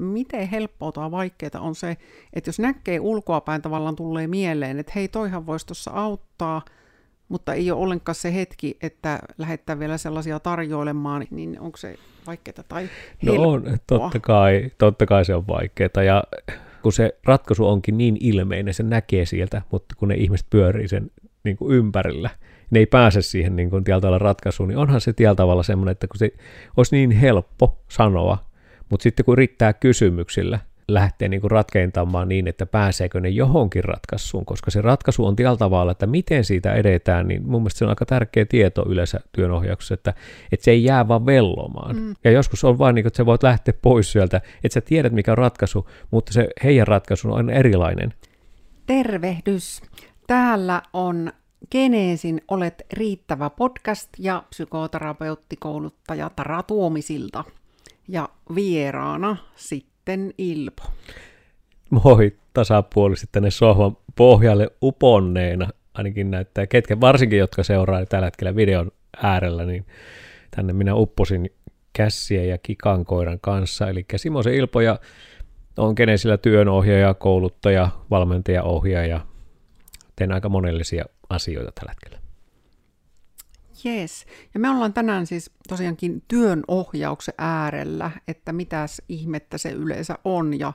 miten helppoa tai vaikeaa on se, että jos näkee ulkoapäin tavallaan tulee mieleen, että hei, toihan voisi tuossa auttaa, mutta ei ole ollenkaan se hetki, että lähettää vielä sellaisia tarjoilemaan, niin onko se vaikeaa tai helppoa? No on, totta kai, totta kai se on vaikeaa ja kun se ratkaisu onkin niin ilmeinen, se näkee sieltä, mutta kun ne ihmiset pyörii sen niin kuin ympärillä, ne ei pääse siihen niin kuin tavalla ratkaisuun, niin onhan se tiellä tavalla semmoinen, että kun se olisi niin helppo sanoa, mutta sitten kun riittää kysymyksillä, lähtee niin kuin ratkeintamaan niin, että pääseekö ne johonkin ratkaisuun, koska se ratkaisu on tällä tavalla, että miten siitä edetään, niin mun mielestä se on aika tärkeä tieto yleensä työnohjauksessa, että, että se ei jää vaan vellomaan. Mm. Ja joskus on vain niin, että sä voit lähteä pois sieltä, että sä tiedät mikä on ratkaisu, mutta se heidän ratkaisu on erilainen. Tervehdys! Täällä on Geneesin Olet riittävä podcast ja psykoterapeuttikouluttaja Tara Tuomisilta. Vieraana sitten Ilpo. Moi tasapuolisesti tänne sohvan pohjalle uponneena, ainakin näyttää ketkä, varsinkin jotka seuraa tällä hetkellä videon äärellä, niin tänne minä upposin kässiä ja kikankoiran kanssa, eli Simosen Ilpo ja on Geneesillä työnohjaaja, kouluttaja, valmentaja, ohjaaja, teen aika monellisia asioita tällä hetkellä. Jees. Ja me ollaan tänään siis tosiaankin työn ohjauksen äärellä, että mitäs ihmettä se yleensä on ja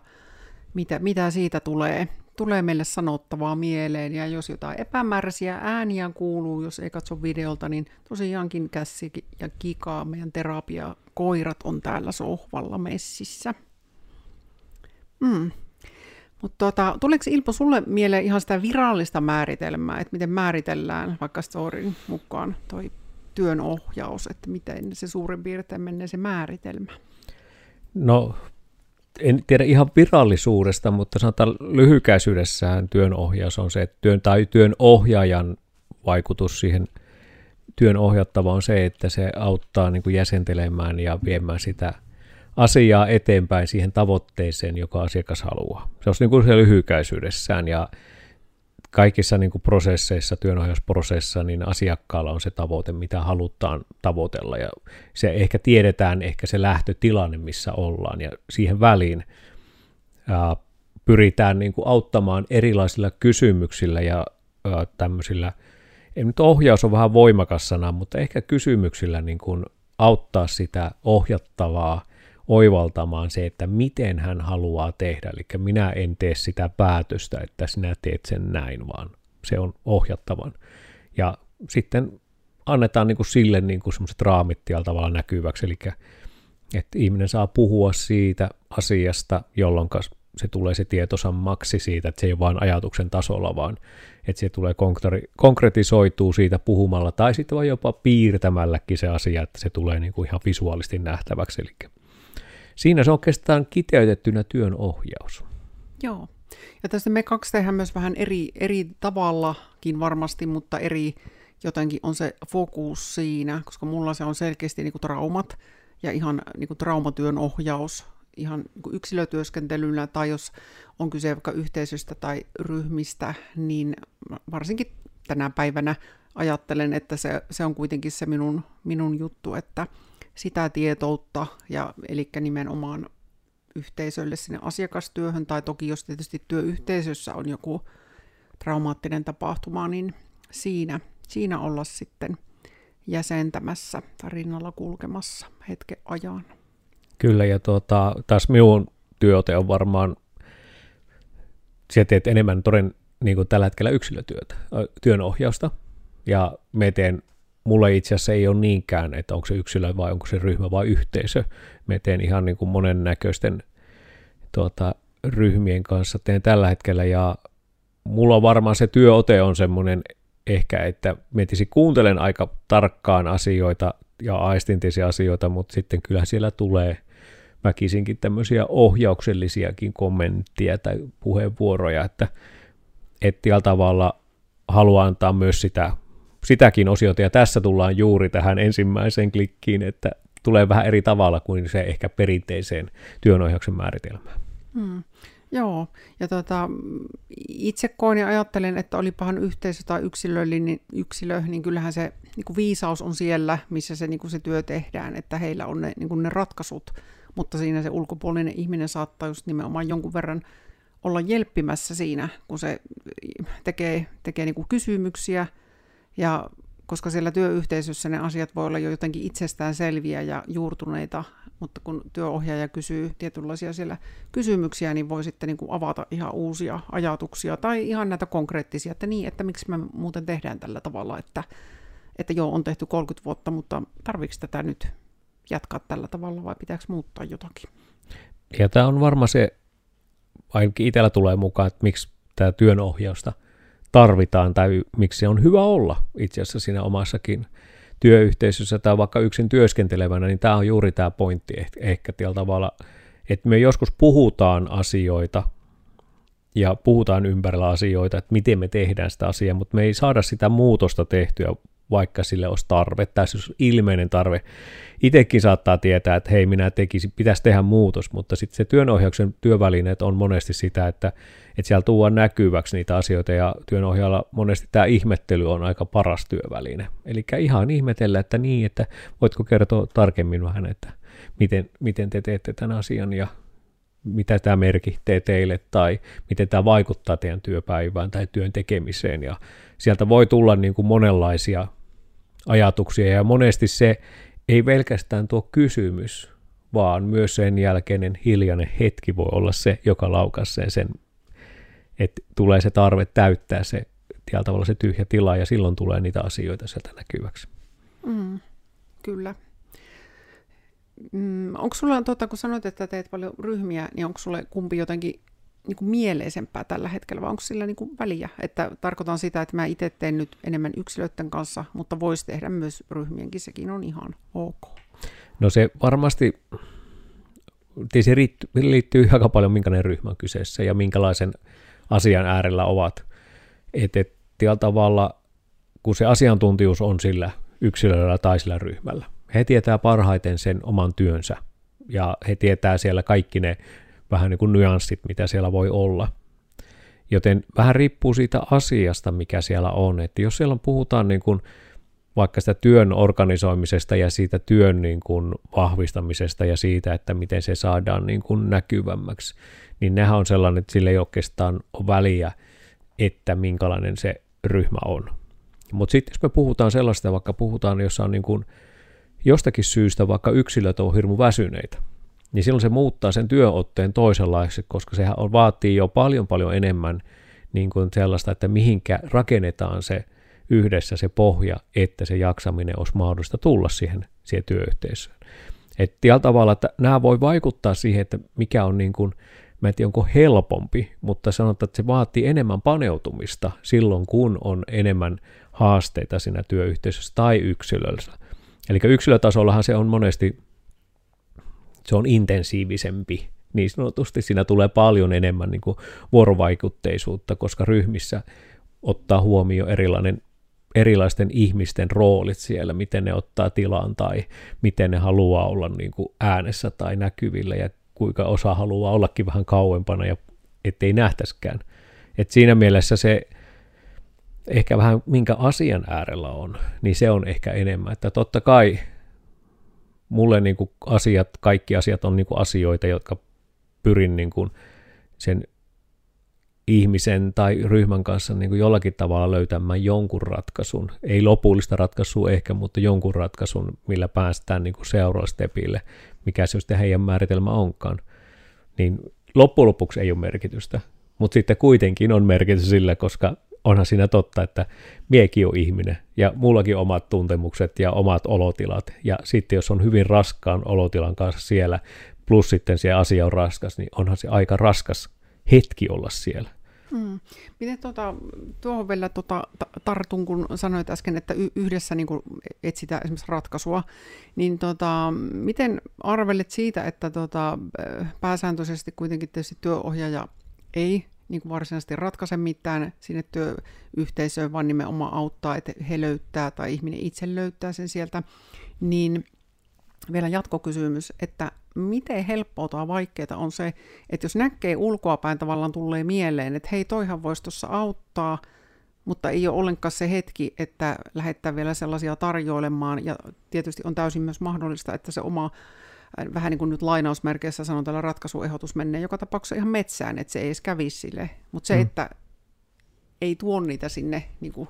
mitä, mitä siitä tulee, tulee meille sanottavaa mieleen. Ja jos jotain epämääräisiä ääniä kuuluu, jos ei katso videolta, niin tosiaankin Kässi ja Kika, meidän terapia koirat on täällä sohvalla messissä. Mm. Mutta tota, tuleeko Ilpo sulle mieleen ihan sitä virallista määritelmää, että miten määritellään vaikka storin mukaan toi työn ohjaus, että miten se suurin piirtein menee se määritelmä? No, en tiedä ihan virallisuudesta, mutta sanotaan lyhykäisyydessään työn ohjaus on se, että työn tai työn ohjaajan vaikutus siihen työn ohjattava on se, että se auttaa niin kuin jäsentelemään ja viemään sitä – asiaa eteenpäin siihen tavoitteeseen, joka asiakas haluaa. Se on niin kuin se lyhykäisyydessään ja kaikissa niin kuin prosesseissa, työnohjausprosessissa, niin asiakkaalla on se tavoite, mitä halutaan tavoitella ja se ehkä tiedetään ehkä se lähtötilanne, missä ollaan ja siihen väliin ää, pyritään niin kuin auttamaan erilaisilla kysymyksillä ja ää, tämmöisillä, ei nyt ohjaus on vähän voimakas sana, mutta ehkä kysymyksillä niin kuin auttaa sitä ohjattavaa oivaltamaan se, että miten hän haluaa tehdä. Eli minä en tee sitä päätöstä, että sinä teet sen näin, vaan se on ohjattavan. Ja sitten annetaan niin kuin sille niin kuin semmoiset raamit tavalla näkyväksi, eli että ihminen saa puhua siitä asiasta, jolloin se tulee se tietosammaksi siitä, että se ei ole vain ajatuksen tasolla, vaan että se tulee konkretisoituu siitä puhumalla tai sitten vaan jopa piirtämälläkin se asia, että se tulee niin kuin ihan visuaalisesti nähtäväksi. Eli Siinä se on oikeastaan kiteytettynä työn ohjaus. Joo. Ja tästä me kaksi tehdään myös vähän eri, eri tavallakin varmasti, mutta eri jotenkin on se fokus siinä, koska mulla se on selkeästi niin kuin traumat ja ihan niin kuin traumatyön ohjaus ihan niin yksilötyöskentelyllä tai jos on kyse vaikka yhteisöstä tai ryhmistä, niin varsinkin tänä päivänä ajattelen, että se, se on kuitenkin se minun, minun juttu, että sitä tietoutta, ja, eli nimenomaan yhteisölle sinne asiakastyöhön, tai toki jos tietysti työyhteisössä on joku traumaattinen tapahtuma, niin siinä, siinä olla sitten jäsentämässä tai rinnalla kulkemassa hetken ajan. Kyllä, ja tuota, taas minun työte on varmaan, sä teet enemmän toden niin kuin tällä hetkellä yksilötyötä, työnohjausta, ja me teen mulle itse asiassa ei ole niinkään, että onko se yksilö vai onko se ryhmä vai yhteisö. Me teen ihan niin kuin monennäköisten tuota, ryhmien kanssa teen tällä hetkellä ja mulla varmaan se työote on semmoinen ehkä, että mietisi kuuntelen aika tarkkaan asioita ja aistintisia asioita, mutta sitten kyllä siellä tulee väkisinkin tämmöisiä ohjauksellisiakin kommenttia tai puheenvuoroja, että, että tavalla haluaa antaa myös sitä sitäkin osiota, ja tässä tullaan juuri tähän ensimmäiseen klikkiin, että tulee vähän eri tavalla kuin se ehkä perinteiseen työnohjauksen määritelmään. Hmm. Joo, ja tota, itse koin ja ajattelen, että olipahan yhteisö tai yksilöllinen yksilö, niin kyllähän se niin kuin viisaus on siellä, missä se, niin kuin se työ tehdään, että heillä on ne, niin kuin ne ratkaisut. mutta siinä se ulkopuolinen ihminen saattaa just nimenomaan jonkun verran olla jelppimässä siinä, kun se tekee, tekee niin kuin kysymyksiä, ja koska siellä työyhteisössä ne asiat voi olla jo jotenkin itsestään selviä ja juurtuneita, mutta kun työohjaaja kysyy tietynlaisia siellä kysymyksiä, niin voi sitten niin kuin avata ihan uusia ajatuksia tai ihan näitä konkreettisia, että niin, että miksi me muuten tehdään tällä tavalla, että, että joo, on tehty 30 vuotta, mutta tarvitsetko tätä nyt jatkaa tällä tavalla vai pitääkö muuttaa jotakin? Ja tämä on varmaan se, ainakin itsellä tulee mukaan, että miksi tämä työnohjausta tarvitaan tai miksi on hyvä olla itse asiassa siinä omassakin työyhteisössä tai vaikka yksin työskentelevänä, niin tämä on juuri tämä pointti ehkä tällä tavalla, että me joskus puhutaan asioita ja puhutaan ympärillä asioita, että miten me tehdään sitä asiaa, mutta me ei saada sitä muutosta tehtyä, vaikka sille olisi tarve, tai siis ilmeinen tarve. Itsekin saattaa tietää, että hei, minä tekisin, pitäisi tehdä muutos, mutta sitten se työnohjauksen työvälineet on monesti sitä, että, että siellä tuodaan näkyväksi niitä asioita, ja työnohjaajalla monesti tämä ihmettely on aika paras työväline. Eli ihan ihmetellä, että niin, että voitko kertoa tarkemmin vähän, että miten, miten te teette tämän asian, ja mitä tämä merkitsee teille tai miten tämä vaikuttaa teidän työpäivään tai työn tekemiseen. Ja sieltä voi tulla niin kuin monenlaisia ajatuksia ja monesti se ei pelkästään tuo kysymys, vaan myös sen jälkeinen hiljainen hetki voi olla se, joka laukaisee sen, että tulee se tarve täyttää se tällä tavalla se tyhjä tila ja silloin tulee niitä asioita sieltä näkyväksi. Mm, kyllä. Mm, onko sulla, tuota, kun sanoit, että teet paljon ryhmiä, niin onko sulle kumpi jotenkin niin kuin mieleisempää tällä hetkellä, vai onko sillä niin kuin väliä? Että tarkoitan sitä, että mä itse teen nyt enemmän yksilöiden kanssa, mutta voisi tehdä myös ryhmienkin, sekin on ihan ok. No se varmasti, se liittyy aika paljon minkälainen ryhmä on kyseessä ja minkälaisen asian äärellä ovat. Että et, tavalla, kun se asiantuntijuus on sillä yksilöllä tai sillä ryhmällä, he tietää parhaiten sen oman työnsä ja he tietää siellä kaikki ne vähän niin kuin nyanssit, mitä siellä voi olla. Joten vähän riippuu siitä asiasta, mikä siellä on. Että jos siellä puhutaan niin kuin vaikka sitä työn organisoimisesta ja siitä työn niin kuin vahvistamisesta ja siitä, että miten se saadaan niin kuin näkyvämmäksi, niin nehän on sellainen, että sille ei oikeastaan ole väliä, että minkälainen se ryhmä on. Mutta sitten jos me puhutaan sellaista, vaikka puhutaan, jossa on niin kuin jostakin syystä vaikka yksilöt on hirmu väsyneitä, niin silloin se muuttaa sen työotteen toisenlaiseksi, koska sehän on, vaatii jo paljon paljon enemmän niin kuin sellaista, että mihinkä rakennetaan se yhdessä se pohja, että se jaksaminen olisi mahdollista tulla siihen, siihen työyhteisöön. Että tällä tavalla, että nämä voi vaikuttaa siihen, että mikä on niin kuin, mä en tiedä onko helpompi, mutta sanotaan, että se vaatii enemmän paneutumista silloin, kun on enemmän haasteita siinä työyhteisössä tai yksilöllä. Eli yksilötasollahan se on monesti se on intensiivisempi. Niin sanotusti siinä tulee paljon enemmän niin kuin vuorovaikutteisuutta, koska ryhmissä ottaa huomioon erilainen, erilaisten ihmisten roolit siellä, miten ne ottaa tilaan tai miten ne haluaa olla niin kuin äänessä tai näkyvillä ja kuinka osa haluaa ollakin vähän kauempana ja ettei nähtäskään. Et siinä mielessä se ehkä vähän minkä asian äärellä on, niin se on ehkä enemmän. Että totta kai mulle niin kuin asiat, kaikki asiat on niin kuin asioita, jotka pyrin niin kuin sen ihmisen tai ryhmän kanssa niin kuin jollakin tavalla löytämään jonkun ratkaisun. Ei lopullista ratkaisua ehkä, mutta jonkun ratkaisun, millä päästään niin kuin seuraavalle stepille, mikä se sitten heidän määritelmä onkaan. Niin loppujen lopuksi ei ole merkitystä, mutta sitten kuitenkin on merkitys sillä, koska onhan siinä totta, että miekin on ihminen ja mullakin omat tuntemukset ja omat olotilat. Ja sitten jos on hyvin raskaan olotilan kanssa siellä, plus sitten se asia on raskas, niin onhan se aika raskas hetki olla siellä. Hmm. Miten tuota, tuohon vielä tuota, tartun, kun sanoit äsken, että yhdessä niin etsitään esimerkiksi ratkaisua, niin tuota, miten arvelet siitä, että tuota, pääsääntöisesti kuitenkin tietysti työohjaaja ei niin kuin varsinaisesti ratkaise mitään sinne työyhteisöön, vaan nimenomaan auttaa, että he löytää tai ihminen itse löytää sen sieltä, niin vielä jatkokysymys, että miten helppoa tai vaikeaa on se, että jos näkee ulkoapäin tavallaan tulee mieleen, että hei, toihan voisi tuossa auttaa, mutta ei ole ollenkaan se hetki, että lähettää vielä sellaisia tarjoilemaan, ja tietysti on täysin myös mahdollista, että se oma vähän niin kuin nyt lainausmerkeissä sanon tällä ratkaisuehdotus menee joka tapauksessa ihan metsään, että se ei edes kävisi sille. Mutta se, mm. että ei tuo niitä sinne niin kuin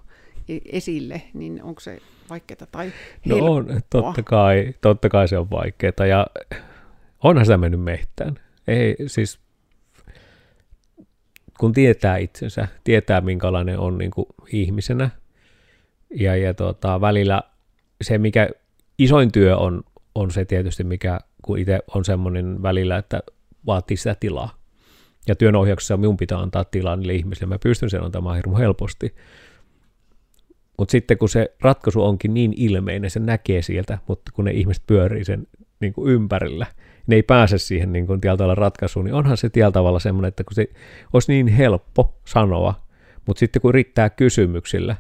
e-, esille, niin onko se vaikeaa tai No on, totta kai, totta kai se on vaikeaa ja onhan sitä mennyt mehtään. Ei, siis kun tietää itsensä, tietää minkälainen on niin kuin ihmisenä ja, ja tota, välillä se, mikä isoin työ on, on se tietysti, mikä kun itse on semmoinen välillä, että vaatii sitä tilaa. Ja työnohjauksessa minun pitää antaa tilaa niille ihmisille. Mä pystyn sen antamaan hirmu helposti. Mutta sitten kun se ratkaisu onkin niin ilmeinen, se näkee sieltä, mutta kun ne ihmiset pyörii sen niin kuin ympärillä, ne ei pääse siihen niin kuin tavalla ratkaisuun, niin onhan se tiellä tavalla semmoinen, että kun se olisi niin helppo sanoa, mutta sitten kun riittää kysymyksillä,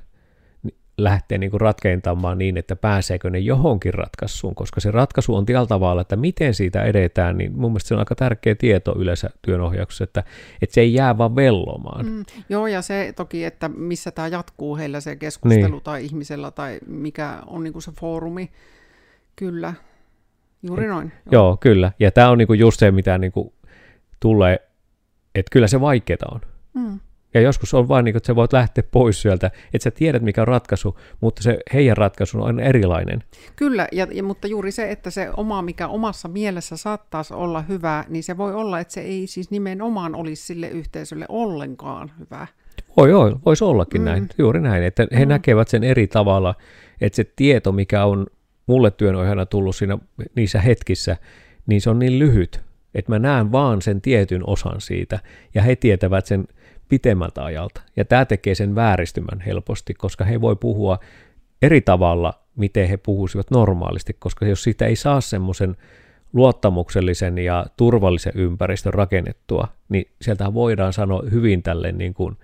lähtee niin kuin ratkentamaan niin, että pääseekö ne johonkin ratkaisuun, koska se ratkaisu on tällä tavalla, että miten siitä edetään, niin mun mielestä se on aika tärkeä tieto yleensä työnohjauksessa, että, että se ei jää vaan vellomaan. Mm, joo, ja se toki, että missä tämä jatkuu heillä se keskustelu niin. tai ihmisellä tai mikä on niin kuin se foorumi, kyllä, juuri noin. Joo, joo kyllä, ja tämä on niin kuin just se, mitä niin kuin tulee, että kyllä se vaikeaa on. Mm. Ja joskus on vain niin, että sä voit lähteä pois sieltä, että sä tiedät mikä on ratkaisu, mutta se heidän ratkaisu on erilainen. Kyllä, ja, ja, mutta juuri se, että se oma, mikä omassa mielessä saattaisi olla hyvä, niin se voi olla, että se ei siis nimenomaan olisi sille yhteisölle ollenkaan hyvä. Voi, voi voisi ollakin mm. näin, juuri näin, että he mm. näkevät sen eri tavalla, että se tieto, mikä on mulle työnohjana tullut siinä niissä hetkissä, niin se on niin lyhyt, että mä näen vaan sen tietyn osan siitä, ja he tietävät sen pitemmältä ajalta. Ja tämä tekee sen vääristymän helposti, koska he voi puhua eri tavalla, miten he puhuisivat normaalisti, koska jos siitä ei saa semmoisen luottamuksellisen ja turvallisen ympäristön rakennettua, niin sieltä voidaan sanoa hyvin tälle niin kuin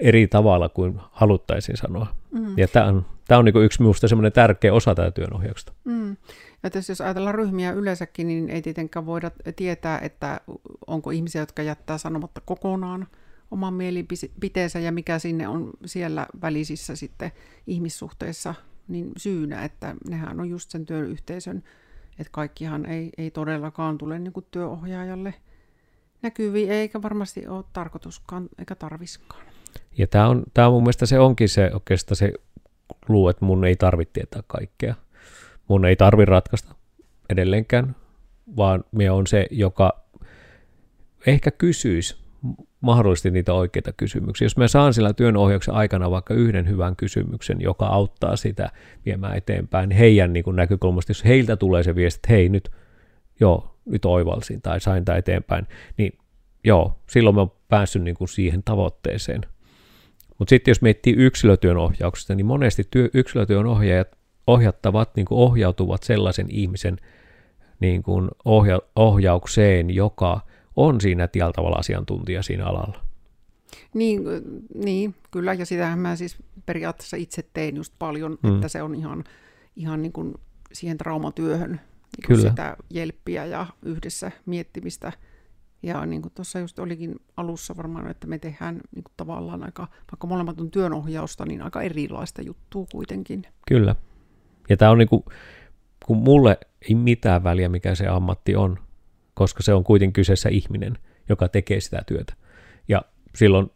eri tavalla kuin haluttaisiin sanoa. Mm. Ja tämä on, tämä on niin kuin yksi minusta semmoinen tärkeä osa tätä työnohjauksesta. Mm. Ja tässä jos ajatellaan ryhmiä yleensäkin, niin ei tietenkään voida tietää, että onko ihmisiä, jotka jättää sanomatta kokonaan – oman mielipiteensä ja mikä sinne on siellä välisissä sitten ihmissuhteissa niin syynä, että nehän on just sen työyhteisön, että kaikkihan ei, ei todellakaan tule niin kuin työohjaajalle näkyviin, eikä varmasti ole tarkoituskaan, eikä tarviskaan. Ja tämä on, tämä mun mielestä se onkin se oikeastaan se luu, että mun ei tarvitse tietää kaikkea. Mun ei tarvi ratkaista edelleenkään, vaan me on se, joka ehkä kysyisi mahdollisesti niitä oikeita kysymyksiä. Jos mä saan sillä työnohjauksen aikana vaikka yhden hyvän kysymyksen, joka auttaa sitä viemään eteenpäin heidän niin kuin näkökulmasta, jos heiltä tulee se viesti, että hei nyt, joo, nyt oivalsin tai sain tämä eteenpäin, niin joo, silloin mä oon päässyt niin kuin siihen tavoitteeseen. Mutta sitten jos miettii yksilötyön ohjauksesta, niin monesti työ, yksilötyön ohjaajat ohjattavat, niin kuin ohjautuvat sellaisen ihmisen niin kuin ohja, ohjaukseen, joka – on siinä tietyllä tavalla asiantuntija siinä alalla. Niin, niin, kyllä, ja sitähän mä siis periaatteessa itse tein just paljon, mm. että se on ihan, ihan niin kuin siihen traumatyöhön niin kuin kyllä. sitä jelppiä ja yhdessä miettimistä. Ja niin kuin tuossa just olikin alussa varmaan, että me tehdään niin kuin tavallaan aika, vaikka molemmat on työnohjausta, niin aika erilaista juttua kuitenkin. Kyllä. Ja tämä on niin kuin, kun mulle ei mitään väliä, mikä se ammatti on, koska se on kuitenkin kyseessä ihminen, joka tekee sitä työtä. Ja silloin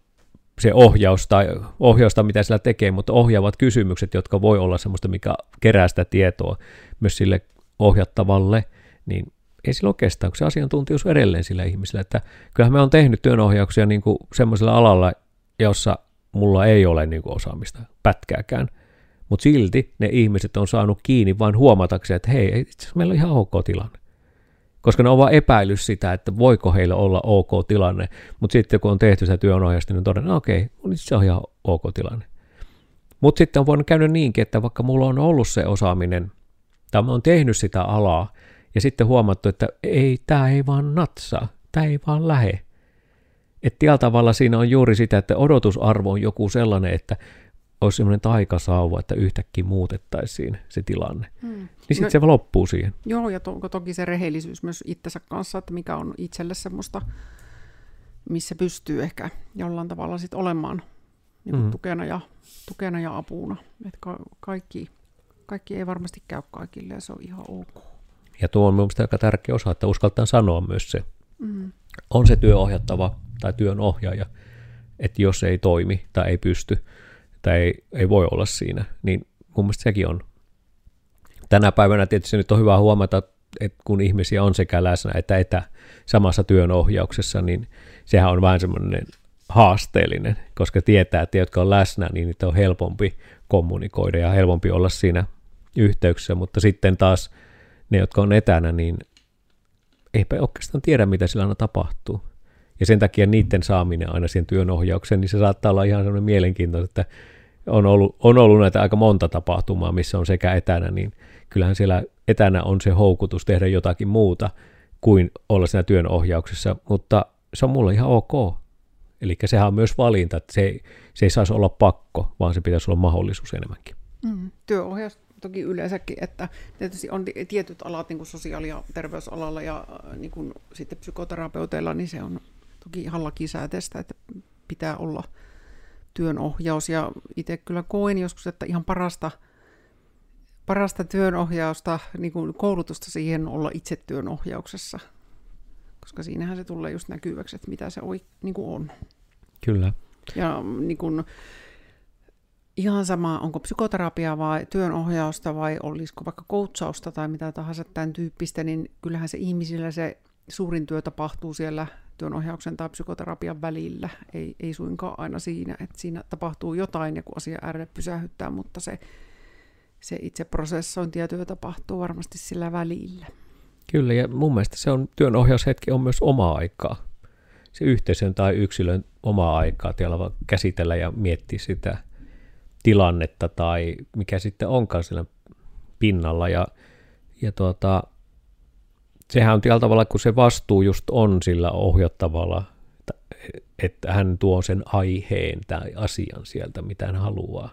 se ohjaus tai ohjausta, mitä sillä tekee, mutta ohjaavat kysymykset, jotka voi olla semmoista, mikä kerää sitä tietoa myös sille ohjattavalle, niin ei silloin kestä, kun se asiantuntijuus edelleen sillä ihmisellä. Että kyllähän me on tehnyt työnohjauksia niin kuin semmoisella alalla, jossa mulla ei ole niin kuin osaamista pätkääkään. Mutta silti ne ihmiset on saanut kiinni vain huomatakseen, että hei, itse asiassa meillä on ihan ok tilanne koska ne on vaan epäilys sitä, että voiko heillä olla ok tilanne, mutta sitten kun on tehty sitä työnohjausta, niin on todennut, okei, okay, se on ihan ok tilanne. Mutta sitten on voinut käydä niinkin, että vaikka mulla on ollut se osaaminen, tai mä oon tehnyt sitä alaa, ja sitten huomattu, että ei, tämä ei vaan natsaa, tämä ei vaan lähe. Että tällä tavalla siinä on juuri sitä, että odotusarvo on joku sellainen, että olisi semmoinen taikasauva, että yhtäkkiä muutettaisiin se tilanne. Hmm. Niin sitten no, se loppuu siihen. Joo, ja to, toki se rehellisyys myös itsensä kanssa, että mikä on itselle semmoista, missä pystyy ehkä jollain tavalla sit olemaan niin hmm. tukena, ja, tukena ja apuna. Että ka- kaikki, kaikki ei varmasti käy kaikille ja se on ihan ok. Ja tuo on mielestäni aika tärkeä osa, että uskaltaa sanoa myös se. Mm. On se työohjattava tai työnohjaaja, että jos ei toimi tai ei pysty tai ei, ei voi olla siinä, niin mun mielestä sekin on. Tänä päivänä tietysti nyt on hyvä huomata, että kun ihmisiä on sekä läsnä että etä samassa työnohjauksessa, niin sehän on vähän semmoinen haasteellinen, koska tietää, että jotka on läsnä, niin niitä on helpompi kommunikoida ja helpompi olla siinä yhteyksissä, mutta sitten taas ne, jotka on etänä, niin eipä oikeastaan tiedä, mitä sillä aina tapahtuu. Ja sen takia niiden saaminen aina siihen työnohjaukseen, niin se saattaa olla ihan sellainen mielenkiintoista, että on ollut, on ollut näitä aika monta tapahtumaa, missä on sekä etänä, niin kyllähän siellä etänä on se houkutus tehdä jotakin muuta kuin olla siinä työnohjauksessa, mutta se on mulle ihan ok. Eli sehän on myös valinta, että se, se ei saisi olla pakko, vaan se pitäisi olla mahdollisuus enemmänkin. Mm, työohjaus toki yleensäkin, että tietysti on tietyt alat niin kuin sosiaali- ja terveysalalla ja äh, niin kuin sitten psykoterapeuteilla, niin se on toki ihan lakisääteistä, että pitää olla työnohjaus. Ja itse kyllä koen joskus, että ihan parasta, parasta työnohjausta, niin kuin koulutusta siihen olla itse työnohjauksessa, koska siinähän se tulee just näkyväksi, että mitä se niin kuin on. Kyllä. Ja niin kuin, ihan sama, onko psykoterapiaa vai työnohjausta vai olisiko vaikka koutsausta tai mitä tahansa tämän tyyppistä, niin kyllähän se ihmisillä se suurin työ tapahtuu siellä työnohjauksen tai psykoterapian välillä, ei, ei suinkaan aina siinä, että siinä tapahtuu jotain ja kun asia äärelle pysähyttää, mutta se, se itse prosessointi ja työ tapahtuu varmasti sillä välillä. Kyllä, ja mun mielestä se on, työnohjaushetki on myös omaa aikaa. Se yhteisön tai yksilön omaa aikaa siellä käsitellä ja miettiä sitä tilannetta tai mikä sitten onkaan sillä pinnalla. Ja, ja tuota, sehän on tällä tavalla, kun se vastuu just on sillä ohjattavalla, että hän tuo sen aiheen tai asian sieltä, mitä hän haluaa.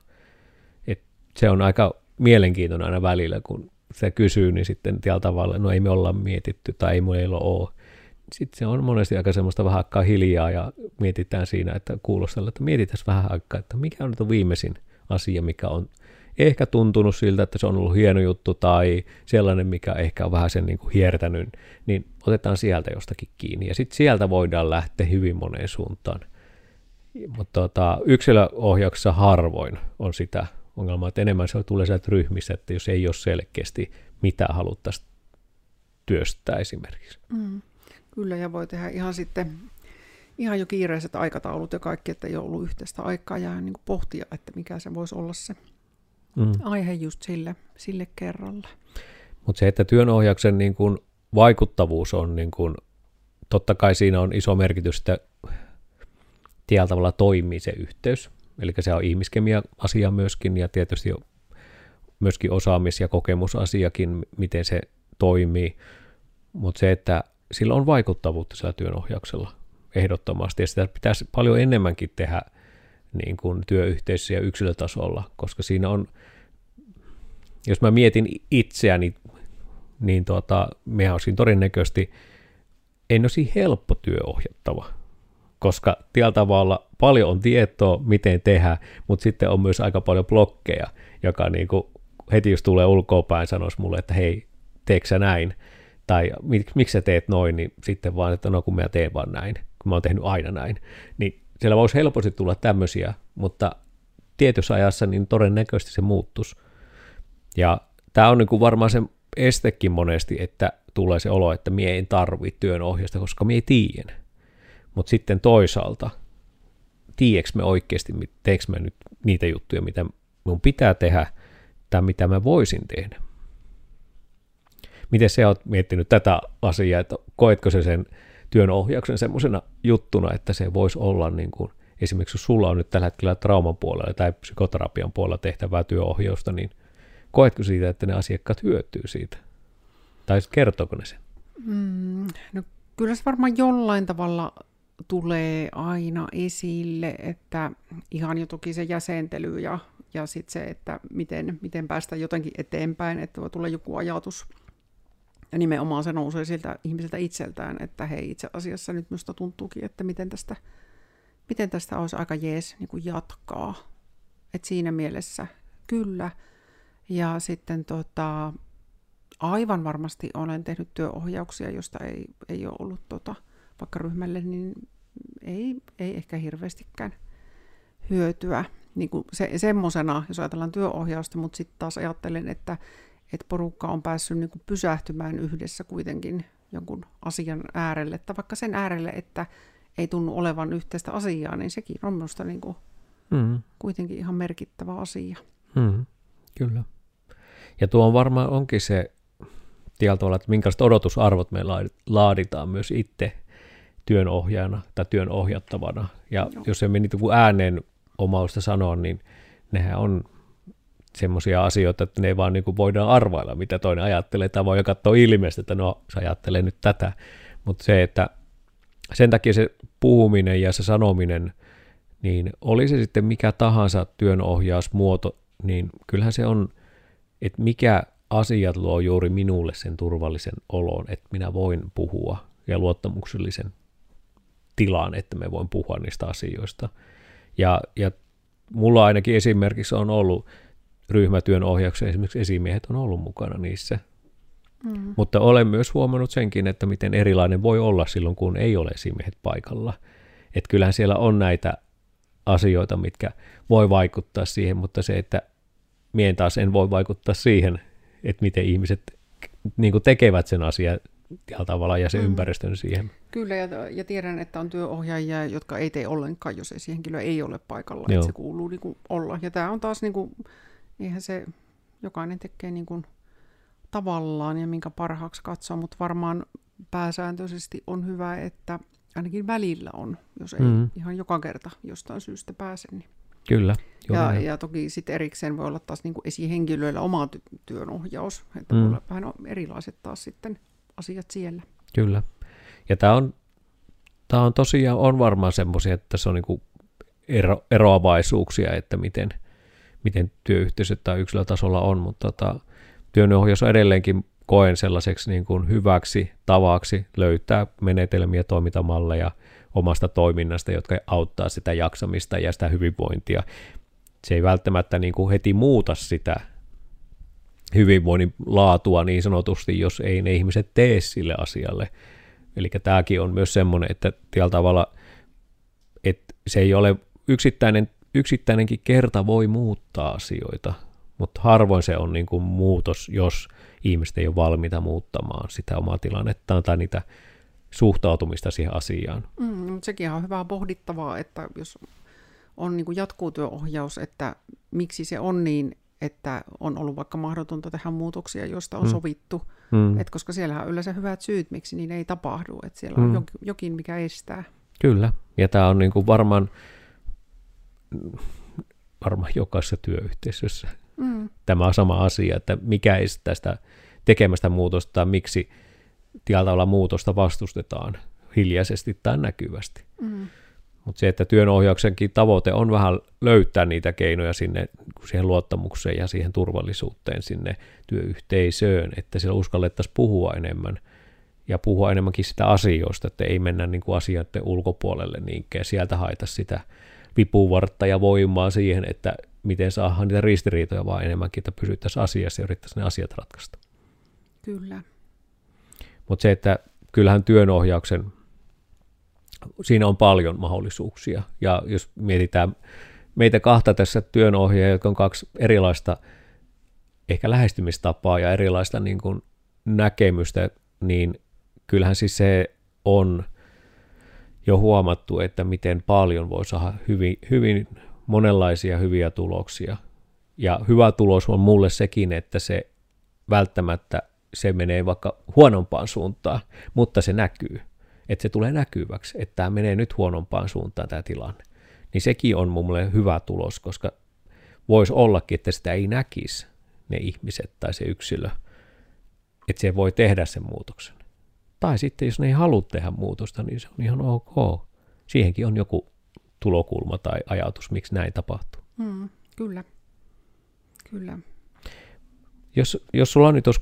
Et se on aika mielenkiintoinen aina välillä, kun se kysyy, niin sitten tällä tavalla, no ei me olla mietitty tai ei meillä ole. Sitten se on monesti aika semmoista vähän aikaa hiljaa ja mietitään siinä, että kuulostella, että mietitään vähän aikaa, että mikä on nyt viimeisin asia, mikä on ehkä tuntunut siltä, että se on ollut hieno juttu tai sellainen, mikä ehkä on vähän sen niin kuin hiertänyt, niin otetaan sieltä jostakin kiinni. Ja sitten sieltä voidaan lähteä hyvin moneen suuntaan. Mutta tota, yksilöohjauksessa harvoin on sitä ongelmaa, että enemmän se tulee sieltä ryhmissä, että jos ei ole selkeästi mitä haluttaisiin työstää esimerkiksi. Mm, kyllä, ja voi tehdä ihan sitten ihan jo kiireiset aikataulut ja kaikki, että ei ollut yhteistä aikaa ja niin pohtia, että mikä se voisi olla se mm. aihe just sille, sille kerralle. Mutta se, että työnohjauksen niin kun vaikuttavuus on, niin kun, totta kai siinä on iso merkitys, että tietyllä tavalla toimii se yhteys. Eli se on ihmiskemia asia myöskin ja tietysti myöskin osaamis- ja kokemusasiakin, miten se toimii. Mutta se, että sillä on vaikuttavuutta sillä työnohjauksella ehdottomasti, ja sitä pitäisi paljon enemmänkin tehdä niin kuin työyhteisössä ja yksilötasolla, koska siinä on, jos mä mietin itseäni, niin tuota, mehän olisin todennäköisesti, en olisi helppo työohjattava, koska tällä tavalla paljon on tietoa, miten tehdä, mutta sitten on myös aika paljon blokkeja, joka niin kuin heti jos tulee ulkoapäin sanoisi mulle, että hei, teekö sä näin, tai mik, miksi sä teet noin, niin sitten vaan, että no kun mä teen vaan näin kun mä oon tehnyt aina näin, niin siellä voisi helposti tulla tämmöisiä, mutta tietyssä ajassa niin todennäköisesti se muuttus. Ja tämä on niin varmaan se estekin monesti, että tulee se olo, että mie en tarvitse työnohjausta, koska mie tiedän. Mutta sitten toisaalta, tiedätkö me oikeasti, teekö mä nyt niitä juttuja, mitä mun pitää tehdä, tai mitä mä voisin tehdä. Miten sä oot miettinyt tätä asiaa, että koetko se sen työnohjauksen semmoisena juttuna, että se voisi olla niin kuin, esimerkiksi jos sulla on nyt tällä hetkellä trauman puolella tai psykoterapian puolella tehtävää työohjausta, niin koetko siitä, että ne asiakkaat hyötyy siitä? Tai kertooko ne sen? Mm, no kyllä se varmaan jollain tavalla tulee aina esille, että ihan jo toki se jäsentely ja, ja sitten se, että miten, miten päästä jotenkin eteenpäin, että voi tulla joku ajatus ja nimenomaan se nousee siltä ihmiseltä itseltään, että hei itse asiassa nyt minusta tuntuukin, että miten tästä, miten tästä olisi aika jees niin kuin jatkaa. Et siinä mielessä kyllä. Ja sitten tota, Aivan varmasti olen tehnyt työohjauksia, josta ei, ei ole ollut tota, vaikka ryhmälle, niin ei, ei ehkä hirveästikään hyötyä niin kuin se, semmoisena, jos ajatellaan työohjausta, mutta sitten taas ajattelen, että, että porukka on päässyt niin kuin pysähtymään yhdessä kuitenkin jonkun asian äärelle, että vaikka sen äärelle, että ei tunnu olevan yhteistä asiaa, niin sekin on minusta niin kuin mm. kuitenkin ihan merkittävä asia. Mm. Kyllä. Ja tuo on varmaan onkin se tavalla, että minkälaiset odotusarvot me laaditaan myös itse työnohjaajana tai työn ohjattavana. Ja Joo. jos emme niitä ääneen omausta sanoa, niin nehän on semmoisia asioita, että ne ei vaan niin kuin voidaan arvailla, mitä toinen ajattelee, tai voi katsoa ilmeistä, että no, se ajattelee nyt tätä. Mutta se, että sen takia se puhuminen ja se sanominen, niin oli se sitten mikä tahansa työnohjausmuoto, niin kyllähän se on, että mikä asiat luo juuri minulle sen turvallisen olon, että minä voin puhua ja luottamuksellisen tilan, että me voin puhua niistä asioista. Ja, ja mulla ainakin esimerkiksi on ollut ryhmätyön ohjauksen esimerkiksi esimiehet on ollut mukana niissä. Mm. Mutta olen myös huomannut senkin, että miten erilainen voi olla silloin, kun ei ole esimiehet paikalla. Että kyllähän siellä on näitä asioita, mitkä voi vaikuttaa siihen, mutta se, että mien taas en voi vaikuttaa siihen, että miten ihmiset niin tekevät sen asian tällä tavalla ja se mm. ympäristön siihen. Kyllä, ja, ja tiedän, että on työohjaajia, jotka ei tee ollenkaan, jos henkilö ei ole paikalla, Joo. että se kuuluu niin kuin olla. Ja tämä on taas, niin kuin, eihän se, jokainen tekee niin kuin tavallaan ja minkä parhaaksi katsoo, mutta varmaan pääsääntöisesti on hyvä, että ainakin välillä on, jos ei mm. ihan joka kerta jostain syystä pääse. Niin. Kyllä. Ja, ja toki sitten erikseen voi olla taas niin kuin esihenkilöillä oma ty- työnohjaus, että mm. voi olla vähän erilaiset taas sitten asiat siellä. Kyllä. Ja tämä on, tämä on tosiaan on varmaan semmoisia, että se on niin ero, eroavaisuuksia, että miten, miten työyhteisöt tai yksilötasolla on, mutta tota, työnohjaus on edelleenkin koen sellaiseksi niin kuin hyväksi tavaksi löytää menetelmiä, toimintamalleja omasta toiminnasta, jotka auttaa sitä jaksamista ja sitä hyvinvointia. Se ei välttämättä niin kuin heti muuta sitä hyvinvoinnin laatua niin sanotusti, jos ei ne ihmiset tee sille asialle. Eli tämäkin on myös semmoinen, että tällä tavalla, että se ei ole yksittäinen, yksittäinenkin kerta voi muuttaa asioita, mutta harvoin se on niin kuin muutos, jos ihmiset ei ole valmiita muuttamaan sitä omaa tilannettaan tai niitä suhtautumista siihen asiaan. Mm, sekin on hyvää pohdittavaa, että jos on niin kuin jatkuu työohjaus, että miksi se on niin että on ollut vaikka mahdotonta tehdä muutoksia, joista on mm. sovittu. Mm. Et koska siellä on yleensä hyvät syyt, miksi niin ei tapahdu. Että siellä mm. on jokin, mikä estää. Kyllä. Ja tämä on niinku varmaan, varmaan jokaisessa työyhteisössä mm. tämä on sama asia, että mikä estää sitä tekemästä muutosta tai miksi tällä muutosta vastustetaan hiljaisesti tai näkyvästi. Mm. Mutta se, että työnohjauksenkin tavoite on vähän löytää niitä keinoja sinne siihen luottamukseen ja siihen turvallisuuteen sinne työyhteisöön, että siellä uskallettaisiin puhua enemmän ja puhua enemmänkin sitä asioista, että ei mennä niin kuin asioiden ulkopuolelle niinkään, sieltä haita sitä vipuvartta ja voimaa siihen, että miten saadaan niitä ristiriitoja, vaan enemmänkin, että pysyttäisiin asiassa ja yrittäisiin ne asiat ratkaista. Kyllä. Mutta se, että kyllähän työnohjauksen siinä on paljon mahdollisuuksia. Ja jos mietitään meitä kahta tässä työnohjaajia, jotka on kaksi erilaista ehkä lähestymistapaa ja erilaista niin kuin näkemystä, niin kyllähän siis se on jo huomattu, että miten paljon voi saada hyvin, hyvin monenlaisia hyviä tuloksia. Ja hyvä tulos on mulle sekin, että se välttämättä se menee vaikka huonompaan suuntaan, mutta se näkyy että se tulee näkyväksi, että tämä menee nyt huonompaan suuntaan tämä tilanne. Niin sekin on mielestä hyvä tulos, koska voisi ollakin, että sitä ei näkisi ne ihmiset tai se yksilö, että se voi tehdä sen muutoksen. Tai sitten jos ne ei halua tehdä muutosta, niin se on ihan ok. Siihenkin on joku tulokulma tai ajatus, miksi näin tapahtuu. Mm, kyllä. Kyllä. Jos, jos sulla on nyt, jos,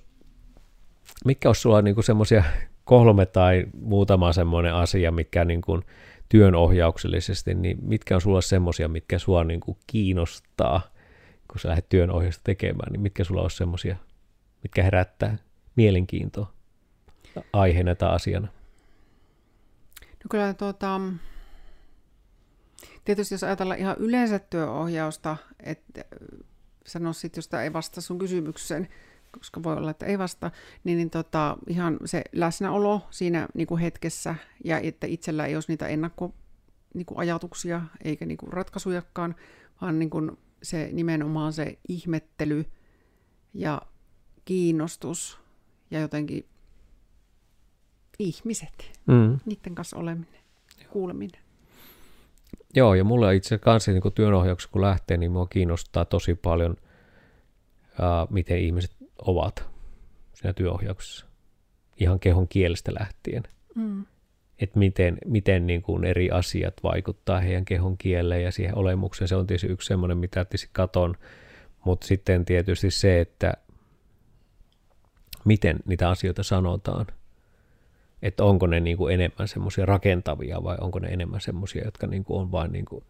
mitkä olisi sulla niinku semmoisia kolme tai muutama semmoinen asia, mikä niin kuin työnohjauksellisesti, niin mitkä on sulla semmoisia, mitkä sua niin kuin kiinnostaa, kun sä lähdet työnohjausta tekemään, niin mitkä sulla on semmoisia, mitkä herättää mielenkiintoa aiheena tai asiana? No kyllä tuota, tietysti jos ajatellaan ihan yleensä työohjausta, että sano sitten, jos ei vastaa sun kysymykseen, koska voi olla, että ei vasta, niin, niin tota, ihan se läsnäolo siinä niin kuin hetkessä ja että itsellä ei olisi niitä ennakko niin kuin ajatuksia eikä niin kuin ratkaisujakaan, vaan niin kuin se nimenomaan se ihmettely ja kiinnostus ja jotenkin ihmiset, mm. niiden kanssa oleminen, kuuleminen. Joo, ja mulla itse kanssa niin kun työnohjauksessa kun lähtee, niin mua kiinnostaa tosi paljon, ää, miten ihmiset ovat siinä työohjauksessa. Ihan kehon kielestä lähtien. Mm. Että miten, miten niin kuin eri asiat vaikuttaa heidän kehon kieleen ja siihen olemukseen. Se on tietysti yksi semmoinen, mitä tietysti katon. Mutta sitten tietysti se, että miten niitä asioita sanotaan. Että onko ne niin kuin enemmän semmoisia rakentavia vai onko ne enemmän semmoisia, jotka niin kuin on vain niin kuin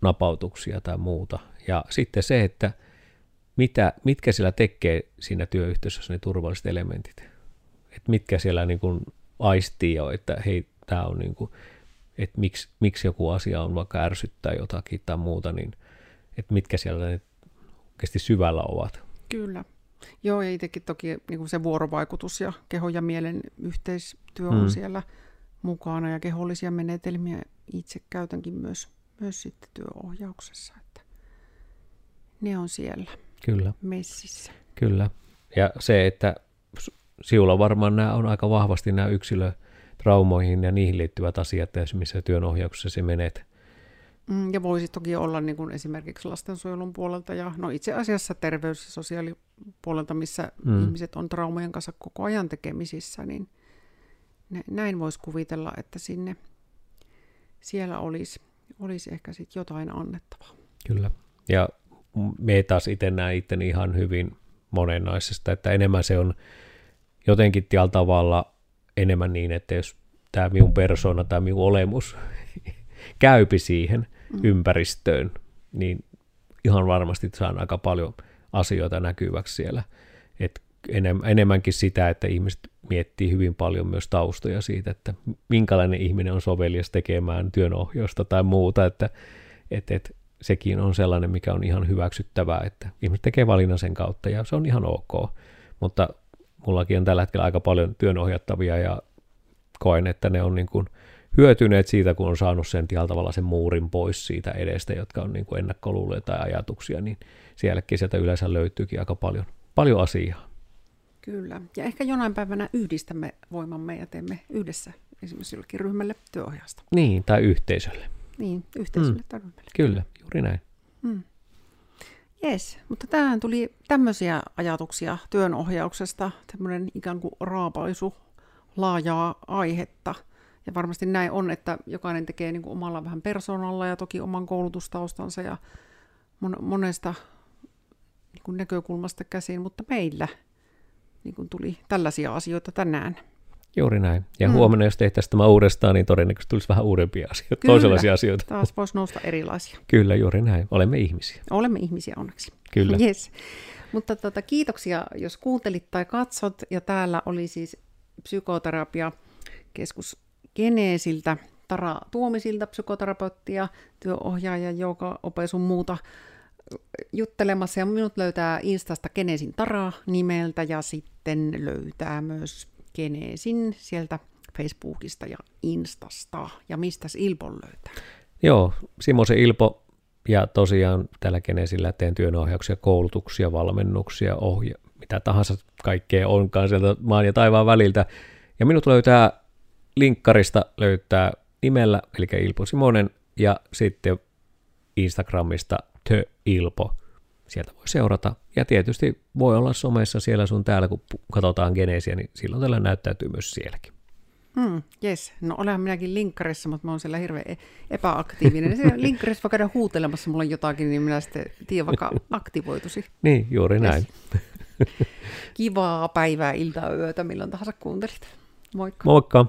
napautuksia tai muuta. Ja sitten se, että mitä, mitkä siellä tekee siinä työyhteisössä ne turvalliset elementit. Että mitkä siellä niin kuin aistii jo, että hei, tämä on niin kuin, että miksi, miksi joku asia on vaikka ärsyttää jotakin tai muuta, niin että mitkä siellä ne oikeasti syvällä ovat. Kyllä. Joo, ja itsekin toki niin se vuorovaikutus ja kehon ja mielen yhteistyö on mm. siellä mukana ja kehollisia menetelmiä itse käytänkin myös, myös sitten työohjauksessa, että ne on siellä Kyllä. messissä. Kyllä. Ja se, että siulla varmaan nämä on aika vahvasti nämä yksilötraumoihin ja niihin liittyvät asiat, missä työnohjauksessa se menet. Mm, ja voisi toki olla niin kuin esimerkiksi lastensuojelun puolelta ja no itse asiassa terveys- ja sosiaalipuolelta, missä mm. ihmiset on traumojen kanssa koko ajan tekemisissä, niin näin voisi kuvitella, että sinne siellä olisi, olisi ehkä sitten jotain annettavaa. Kyllä. Ja me taas itse näen itteni ihan hyvin monennaisesta, että enemmän se on jotenkin tällä tavalla enemmän niin, että jos tämä minun persona tai minun olemus käypi siihen mm. ympäristöön, niin ihan varmasti saan aika paljon asioita näkyväksi siellä. Et enemmänkin sitä, että ihmiset miettii hyvin paljon myös taustoja siitä, että minkälainen ihminen on sovelias tekemään työnohjausta tai muuta, että et, et, sekin on sellainen, mikä on ihan hyväksyttävää, että ihmiset tekee valinnan sen kautta ja se on ihan ok. Mutta mullakin on tällä hetkellä aika paljon työnohjattavia ja koen, että ne on niin kuin hyötyneet siitä, kun on saanut sen tavalla sen muurin pois siitä edestä, jotka on niin kuin ennakkoluuloja tai ajatuksia, niin sielläkin sieltä yleensä löytyykin aika paljon, paljon asiaa. Kyllä, ja ehkä jonain päivänä yhdistämme voimamme ja teemme yhdessä esimerkiksi jollekin ryhmälle työohjausta. Niin, tai yhteisölle. Niin, yhteisölle mm. tai ryhmälle. Kyllä, juuri näin. Mm. Yes, mutta tähän tuli tämmöisiä ajatuksia työnohjauksesta, tämmöinen ikään kuin raapaisu laajaa aihetta. Ja varmasti näin on, että jokainen tekee niin kuin omalla vähän persoonalla ja toki oman koulutustaustansa ja monesta niin kuin näkökulmasta käsin, mutta meillä niin kuin tuli tällaisia asioita tänään. Juuri näin. Ja mm. huomenna, jos tehtäisiin tämä uudestaan, niin todennäköisesti tulisi vähän uudempia asioita, Kyllä, toisenlaisia asioita. taas voisi nousta erilaisia. Kyllä, juuri näin. Olemme ihmisiä. Olemme ihmisiä onneksi. Kyllä. Yes. Mutta tota, kiitoksia, jos kuuntelit tai katsot. Ja täällä oli siis psykoterapia keskus Geneesiltä, Tara Tuomisilta, psykoterapeuttia, työohjaaja, joka opee sun muuta juttelemassa. Ja minut löytää Instasta Geneesin Tara nimeltä ja sitten löytää myös Geneesin sieltä Facebookista ja Instasta. Ja mistä Ilpon löytää? Joo, Simosen Ilpo ja tosiaan tällä Geneesillä teen työnohjauksia, koulutuksia, valmennuksia, ohja, mitä tahansa kaikkea onkaan sieltä maan ja taivaan väliltä. Ja minut löytää linkkarista löytää nimellä, eli Ilpo Simonen, ja sitten Instagramista The Ilpo sieltä voi seurata. Ja tietysti voi olla somessa siellä sun täällä, kun katsotaan geneesiä, niin silloin tällä näyttäytyy myös sielläkin. Mm, yes. No olenhan minäkin linkkarissa, mutta mä oon siellä hirveän e- epäaktiivinen. Se linkkarissa voi käydä huutelemassa mulle jotakin, niin minä sitten tiedän vaikka aktivoitusi. niin, juuri näin. Yes. Kivaa päivää, iltaa, yötä, milloin tahansa kuuntelit. Moikka. Moikka.